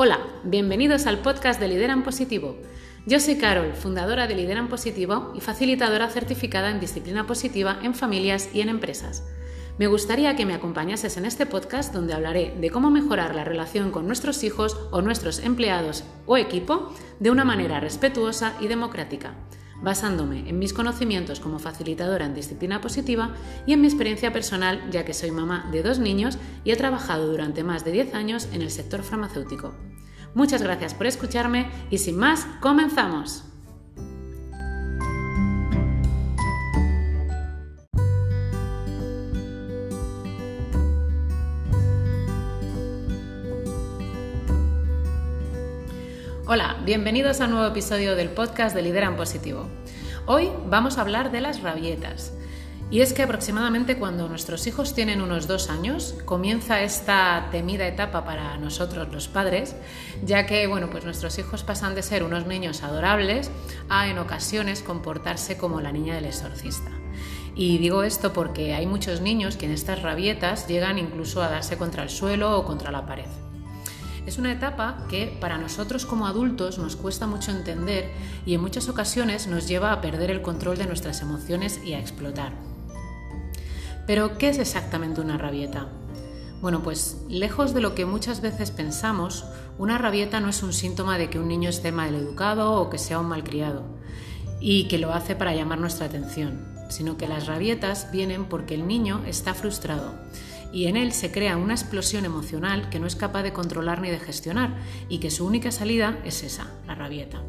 Hola, bienvenidos al podcast de Lideran Positivo. Yo soy Carol, fundadora de Lideran Positivo y facilitadora certificada en disciplina positiva en familias y en empresas. Me gustaría que me acompañases en este podcast donde hablaré de cómo mejorar la relación con nuestros hijos o nuestros empleados o equipo de una manera respetuosa y democrática basándome en mis conocimientos como facilitadora en disciplina positiva y en mi experiencia personal, ya que soy mamá de dos niños y he trabajado durante más de 10 años en el sector farmacéutico. Muchas gracias por escucharme y sin más, comenzamos. Hola, bienvenidos a un nuevo episodio del podcast de Lideran Positivo. Hoy vamos a hablar de las rabietas. Y es que aproximadamente cuando nuestros hijos tienen unos dos años comienza esta temida etapa para nosotros los padres, ya que bueno, pues nuestros hijos pasan de ser unos niños adorables a en ocasiones comportarse como la niña del exorcista. Y digo esto porque hay muchos niños que en estas rabietas llegan incluso a darse contra el suelo o contra la pared. Es una etapa que para nosotros como adultos nos cuesta mucho entender y en muchas ocasiones nos lleva a perder el control de nuestras emociones y a explotar. Pero, ¿qué es exactamente una rabieta? Bueno, pues lejos de lo que muchas veces pensamos, una rabieta no es un síntoma de que un niño esté mal educado o que sea un malcriado y que lo hace para llamar nuestra atención, sino que las rabietas vienen porque el niño está frustrado y en él se crea una explosión emocional que no es capaz de controlar ni de gestionar y que su única salida es esa, la rabieta.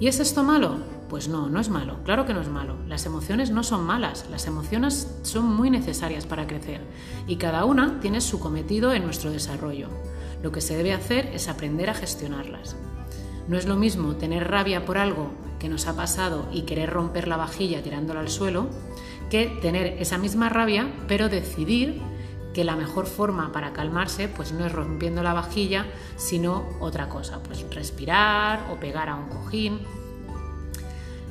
¿Y es esto malo? Pues no, no es malo, claro que no es malo. Las emociones no son malas, las emociones son muy necesarias para crecer y cada una tiene su cometido en nuestro desarrollo. Lo que se debe hacer es aprender a gestionarlas. No es lo mismo tener rabia por algo que nos ha pasado y querer romper la vajilla tirándola al suelo, que tener esa misma rabia, pero decidir que la mejor forma para calmarse pues no es rompiendo la vajilla, sino otra cosa, pues respirar o pegar a un cojín.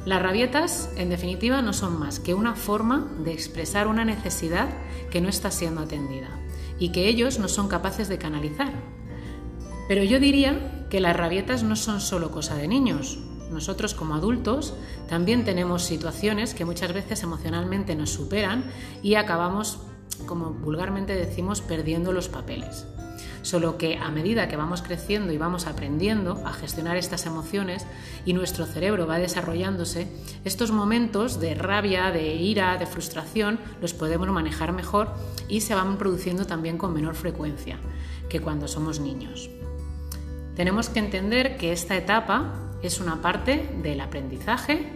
Las rabietas, en definitiva, no son más que una forma de expresar una necesidad que no está siendo atendida y que ellos no son capaces de canalizar. Pero yo diría que las rabietas no son solo cosa de niños, nosotros como adultos también tenemos situaciones que muchas veces emocionalmente nos superan y acabamos, como vulgarmente decimos, perdiendo los papeles. Solo que a medida que vamos creciendo y vamos aprendiendo a gestionar estas emociones y nuestro cerebro va desarrollándose, estos momentos de rabia, de ira, de frustración los podemos manejar mejor y se van produciendo también con menor frecuencia que cuando somos niños. Tenemos que entender que esta etapa es una parte del aprendizaje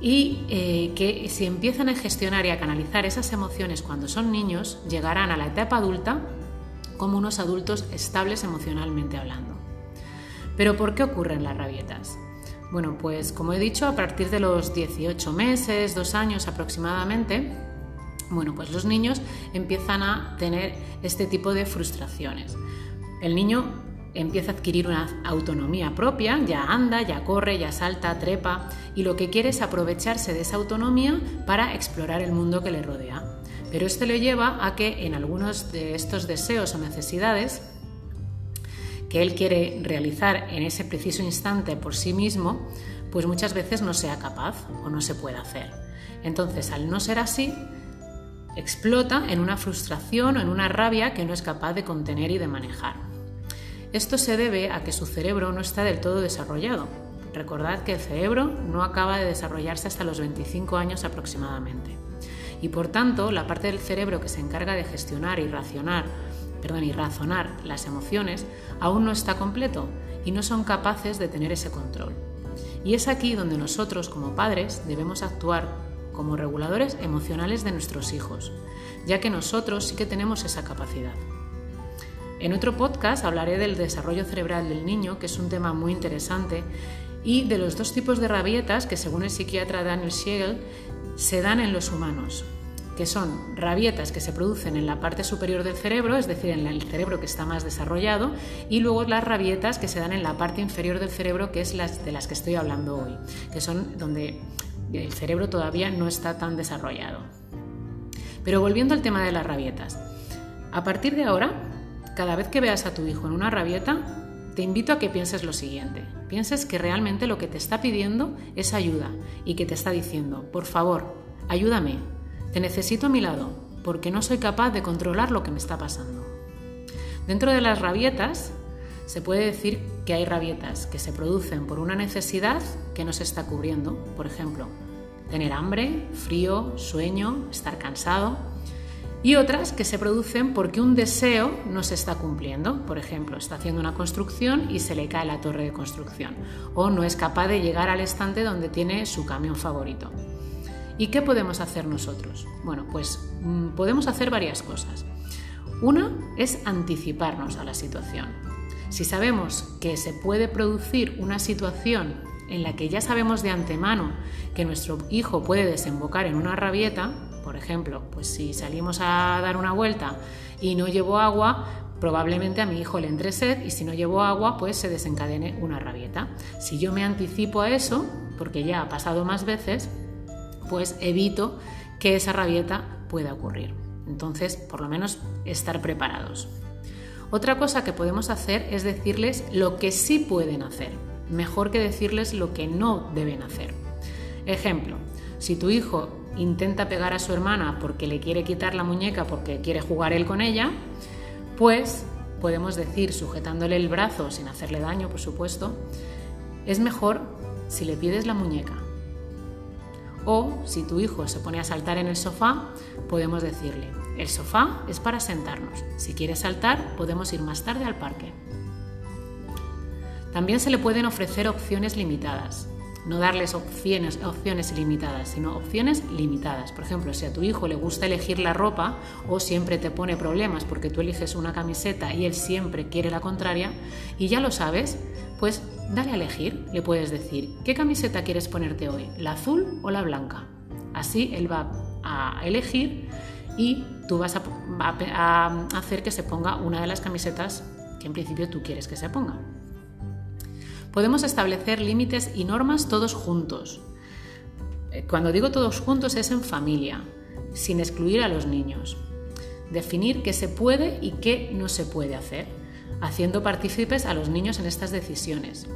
y eh, que si empiezan a gestionar y a canalizar esas emociones cuando son niños, llegarán a la etapa adulta como unos adultos estables emocionalmente hablando. Pero ¿por qué ocurren las rabietas? Bueno, pues como he dicho, a partir de los 18 meses, dos años aproximadamente, bueno, pues los niños empiezan a tener este tipo de frustraciones. El niño empieza a adquirir una autonomía propia, ya anda, ya corre, ya salta, trepa y lo que quiere es aprovecharse de esa autonomía para explorar el mundo que le rodea. Pero esto le lleva a que en algunos de estos deseos o necesidades que él quiere realizar en ese preciso instante por sí mismo, pues muchas veces no sea capaz o no se puede hacer. Entonces, al no ser así, explota en una frustración o en una rabia que no es capaz de contener y de manejar. Esto se debe a que su cerebro no está del todo desarrollado. Recordad que el cerebro no acaba de desarrollarse hasta los 25 años aproximadamente. Y por tanto, la parte del cerebro que se encarga de gestionar y racionar, perdón, y razonar las emociones aún no está completo y no son capaces de tener ese control. Y es aquí donde nosotros como padres debemos actuar como reguladores emocionales de nuestros hijos, ya que nosotros sí que tenemos esa capacidad. En otro podcast hablaré del desarrollo cerebral del niño, que es un tema muy interesante, y de los dos tipos de rabietas que según el psiquiatra Daniel Siegel se dan en los humanos, que son rabietas que se producen en la parte superior del cerebro, es decir, en el cerebro que está más desarrollado, y luego las rabietas que se dan en la parte inferior del cerebro, que es de las que estoy hablando hoy, que son donde el cerebro todavía no está tan desarrollado. Pero volviendo al tema de las rabietas, a partir de ahora cada vez que veas a tu hijo en una rabieta, te invito a que pienses lo siguiente. Pienses que realmente lo que te está pidiendo es ayuda y que te está diciendo, por favor, ayúdame, te necesito a mi lado, porque no soy capaz de controlar lo que me está pasando. Dentro de las rabietas, se puede decir que hay rabietas que se producen por una necesidad que no se está cubriendo, por ejemplo, tener hambre, frío, sueño, estar cansado, y otras que se producen porque un deseo no se está cumpliendo. Por ejemplo, está haciendo una construcción y se le cae la torre de construcción o no es capaz de llegar al estante donde tiene su camión favorito. ¿Y qué podemos hacer nosotros? Bueno, pues mm, podemos hacer varias cosas. Una es anticiparnos a la situación. Si sabemos que se puede producir una situación en la que ya sabemos de antemano que nuestro hijo puede desembocar en una rabieta, por ejemplo, pues si salimos a dar una vuelta y no llevo agua, probablemente a mi hijo le entre sed y si no llevo agua, pues se desencadene una rabieta. Si yo me anticipo a eso, porque ya ha pasado más veces, pues evito que esa rabieta pueda ocurrir. Entonces, por lo menos estar preparados. Otra cosa que podemos hacer es decirles lo que sí pueden hacer, mejor que decirles lo que no deben hacer. Ejemplo, si tu hijo intenta pegar a su hermana porque le quiere quitar la muñeca porque quiere jugar él con ella, pues podemos decir, sujetándole el brazo sin hacerle daño, por supuesto, es mejor si le pides la muñeca. O si tu hijo se pone a saltar en el sofá, podemos decirle, el sofá es para sentarnos. Si quieres saltar, podemos ir más tarde al parque. También se le pueden ofrecer opciones limitadas. No darles opciones, opciones ilimitadas, sino opciones limitadas. Por ejemplo, si a tu hijo le gusta elegir la ropa o siempre te pone problemas porque tú eliges una camiseta y él siempre quiere la contraria, y ya lo sabes, pues dale a elegir. Le puedes decir, ¿qué camiseta quieres ponerte hoy? ¿La azul o la blanca? Así él va a elegir y tú vas a, hacer que se ponga una de las camisetas que en principio tú quieres que se ponga. Podemos establecer límites y normas todos juntos. Eh, cuando digo todos juntos es en familia, sin excluir a los niños. Definir qué se puede y qué no se puede hacer, haciendo partícipes a los niños en estas decisiones.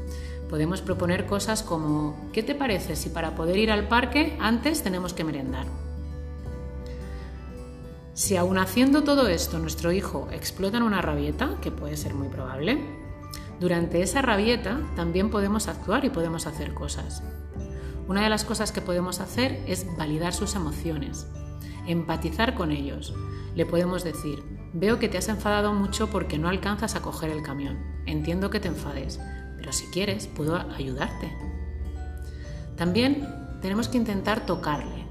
Podemos proponer cosas como, ¿qué te parece si para poder ir al parque antes tenemos que merendar? Si aún haciendo todo esto nuestro hijo explota en una rabieta, que puede ser muy probable, durante esa rabieta también podemos actuar y podemos hacer cosas. Una de las cosas que podemos hacer es validar sus emociones, empatizar con ellos. Le podemos decir, veo que te has enfadado mucho porque no alcanzas a coger el camión. Entiendo que te enfades, pero si quieres puedo ayudarte. También tenemos que intentar tocarle,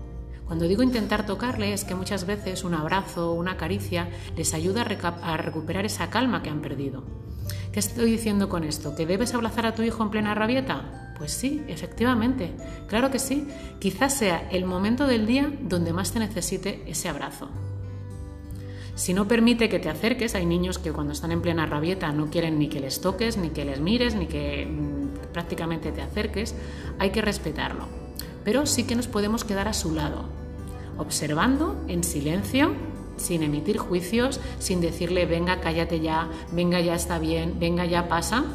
cuando digo intentar tocarle es que muchas veces un abrazo o una caricia les ayuda a, recuperar esa calma que han perdido. ¿Qué estoy diciendo con esto? ¿Que debes abrazar a tu hijo en plena rabieta? Pues sí, efectivamente, claro que sí. Quizás sea el momento del día donde más te necesite ese abrazo. Si no permite que te acerques, hay niños que cuando están en plena rabieta no quieren ni que les toques, ni que les mires, ni que mm, prácticamente te acerques, hay que respetarlo pero sí que nos podemos quedar a su lado, observando en silencio, sin emitir juicios, sin decirle venga, cállate ya, venga, ya está bien, venga, ya pasa,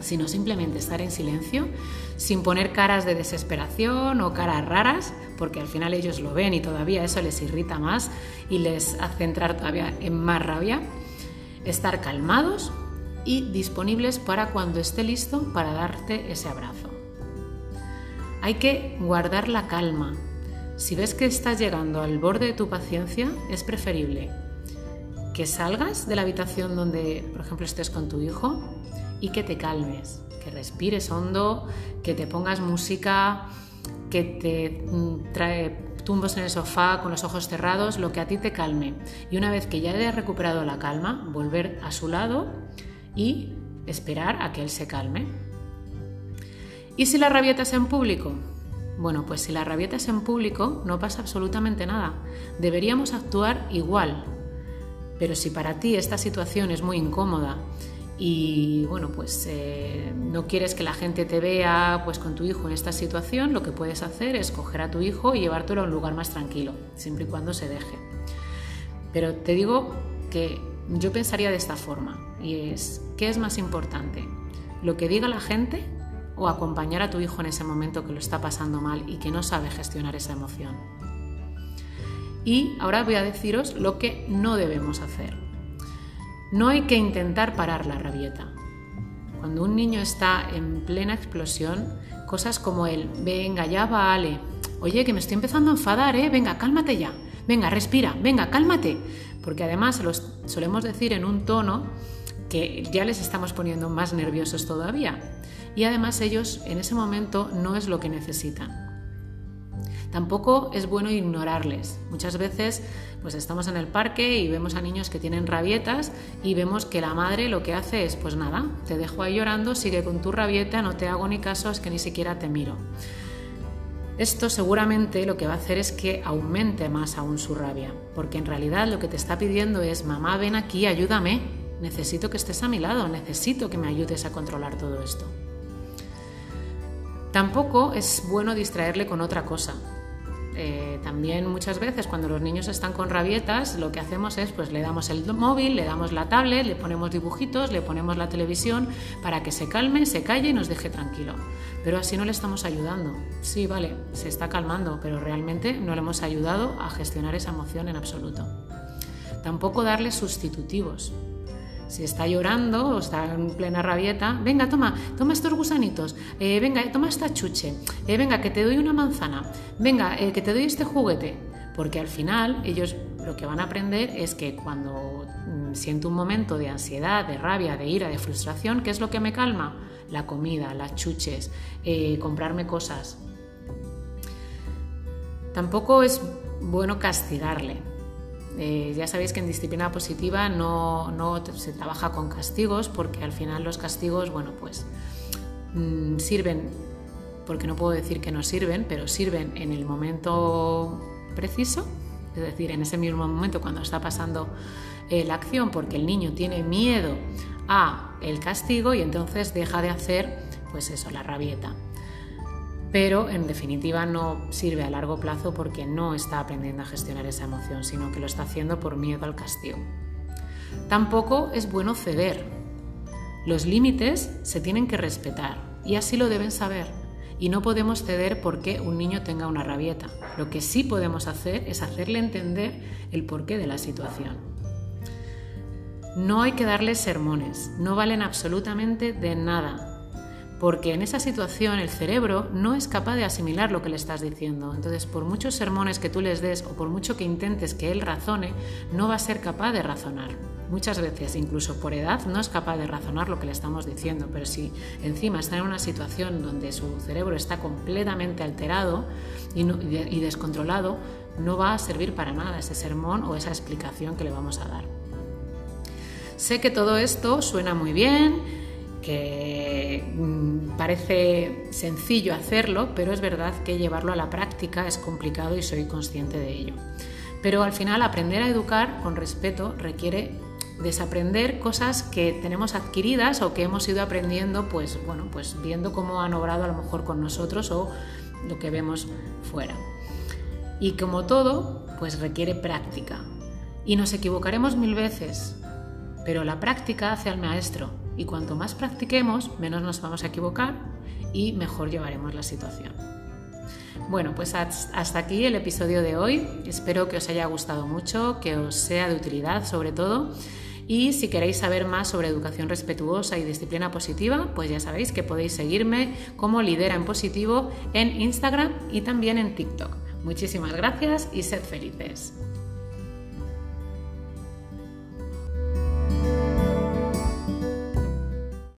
sino simplemente estar en silencio, sin poner caras de desesperación o caras raras, porque al final ellos lo ven y todavía eso les irrita más y les hace entrar todavía en más rabia. Estar calmados y disponibles para cuando esté listo para darte ese abrazo. Hay que guardar la calma. Si ves que estás llegando al borde de tu paciencia, es preferible que salgas de la habitación donde, por ejemplo, estés con tu hijo y que te calmes, que respires hondo, que te pongas música, que te mm, trae tumbos en el sofá con los ojos cerrados, lo que a ti te calme. Y una vez que ya hayas recuperado la calma, volver a su lado y esperar a que él se calme. ¿Y si la rabietas en público? Bueno, pues si la rabietas en público no pasa absolutamente nada. Deberíamos actuar igual. Pero si para ti esta situación es muy incómoda y bueno, pues eh, no quieres que la gente te vea pues con tu hijo en esta situación, lo que puedes hacer es coger a tu hijo y llevártelo a un lugar más tranquilo, siempre y cuando se deje. Pero te digo que yo pensaría de esta forma, y es, ¿qué es más importante? ¿Lo que diga la gente o acompañar a tu hijo en ese momento que lo está pasando mal y que no sabe gestionar esa emoción? Y ahora voy a deciros lo que no debemos hacer. No hay que intentar parar la rabieta. Cuando un niño está en plena explosión, cosas como el, venga, ya vale, oye, que me estoy empezando a enfadar, ¿eh? Venga, cálmate ya, venga, respira, venga, cálmate. Porque además lo solemos decir en un tono que ya les estamos poniendo más nerviosos todavía. Y además ellos en ese momento no es lo que necesitan. Tampoco es bueno ignorarles. Muchas veces pues estamos en el parque y vemos a niños que tienen rabietas y vemos que la madre lo que hace es pues nada, te dejo ahí llorando, sigue con tu rabieta, no te hago ni caso, es que ni siquiera te miro. Esto seguramente lo que va a hacer es que aumente más aún su rabia, porque en realidad lo que te está pidiendo es, mamá, ven aquí, ayúdame, necesito que estés a mi lado, necesito que me ayudes a controlar todo esto. Tampoco es bueno distraerle con otra cosa. Eh, también muchas veces cuando los niños están con rabietas lo que hacemos es pues le damos el móvil, le damos la tablet, le ponemos dibujitos, le ponemos la televisión para que se calme, se calle y nos deje tranquilo. Pero así no le estamos ayudando. Sí, vale, se está calmando, pero realmente no le hemos ayudado a gestionar esa emoción en absoluto. Tampoco darle sustitutivos. Si está llorando o está en plena rabieta, venga, toma, toma estos gusanitos, eh, venga, toma esta chuche, eh, venga, que te doy una manzana, venga, eh, que te doy este juguete. Porque al final ellos lo que van a aprender es que cuando mm, siento un momento de ansiedad, de rabia, de ira, de frustración, ¿qué es lo que me calma? La comida, las chuches, comprarme cosas. Tampoco es bueno castigarle eh, ya sabéis que en disciplina positiva no, se trabaja con castigos porque al final los castigos, bueno, pues mm, sirven, porque no puedo decir que no sirven, pero sirven en el momento preciso, es decir, en ese mismo momento cuando está pasando eh, la acción, porque el niño tiene miedo a el castigo y entonces deja de hacer, pues eso, la rabieta pero en definitiva no sirve a largo plazo porque no está aprendiendo a gestionar esa emoción, sino que lo está haciendo por miedo al castigo. Tampoco es bueno ceder. Los límites se tienen que respetar y así lo deben saber. Y no podemos ceder porque un niño tenga una rabieta. Lo que sí podemos hacer es hacerle entender el porqué de la situación. No hay que darle sermones, no valen absolutamente de nada porque en esa situación el cerebro no es capaz de asimilar lo que le estás diciendo. Entonces, por muchos sermones que tú les des o por mucho que intentes que él razone, no va a ser capaz de razonar. Muchas veces, incluso por edad, no es capaz de razonar lo que le estamos diciendo, pero si encima está en una situación donde su cerebro está completamente alterado y, y descontrolado, no va a servir para nada ese sermón o esa explicación que le vamos a dar. Sé que todo esto suena muy bien, que mm, parece sencillo hacerlo, pero es verdad que llevarlo a la práctica es complicado y soy consciente de ello. Pero al final aprender a educar con respeto requiere desaprender cosas que tenemos adquiridas o que hemos ido aprendiendo, pues bueno, pues viendo cómo han obrado a lo mejor con nosotros o lo que vemos fuera. Y como todo, pues requiere práctica. Y nos equivocaremos mil veces, pero la práctica hace al maestro y cuanto más practiquemos, menos nos vamos a equivocar y mejor llevaremos la situación. Bueno, pues hasta aquí el episodio de hoy. Espero que os haya gustado mucho, que os sea de utilidad sobre todo. Y si queréis saber más sobre educación respetuosa y disciplina positiva, pues ya sabéis que podéis seguirme como Lidera en Positivo en Instagram y también en TikTok. Muchísimas gracias y sed felices.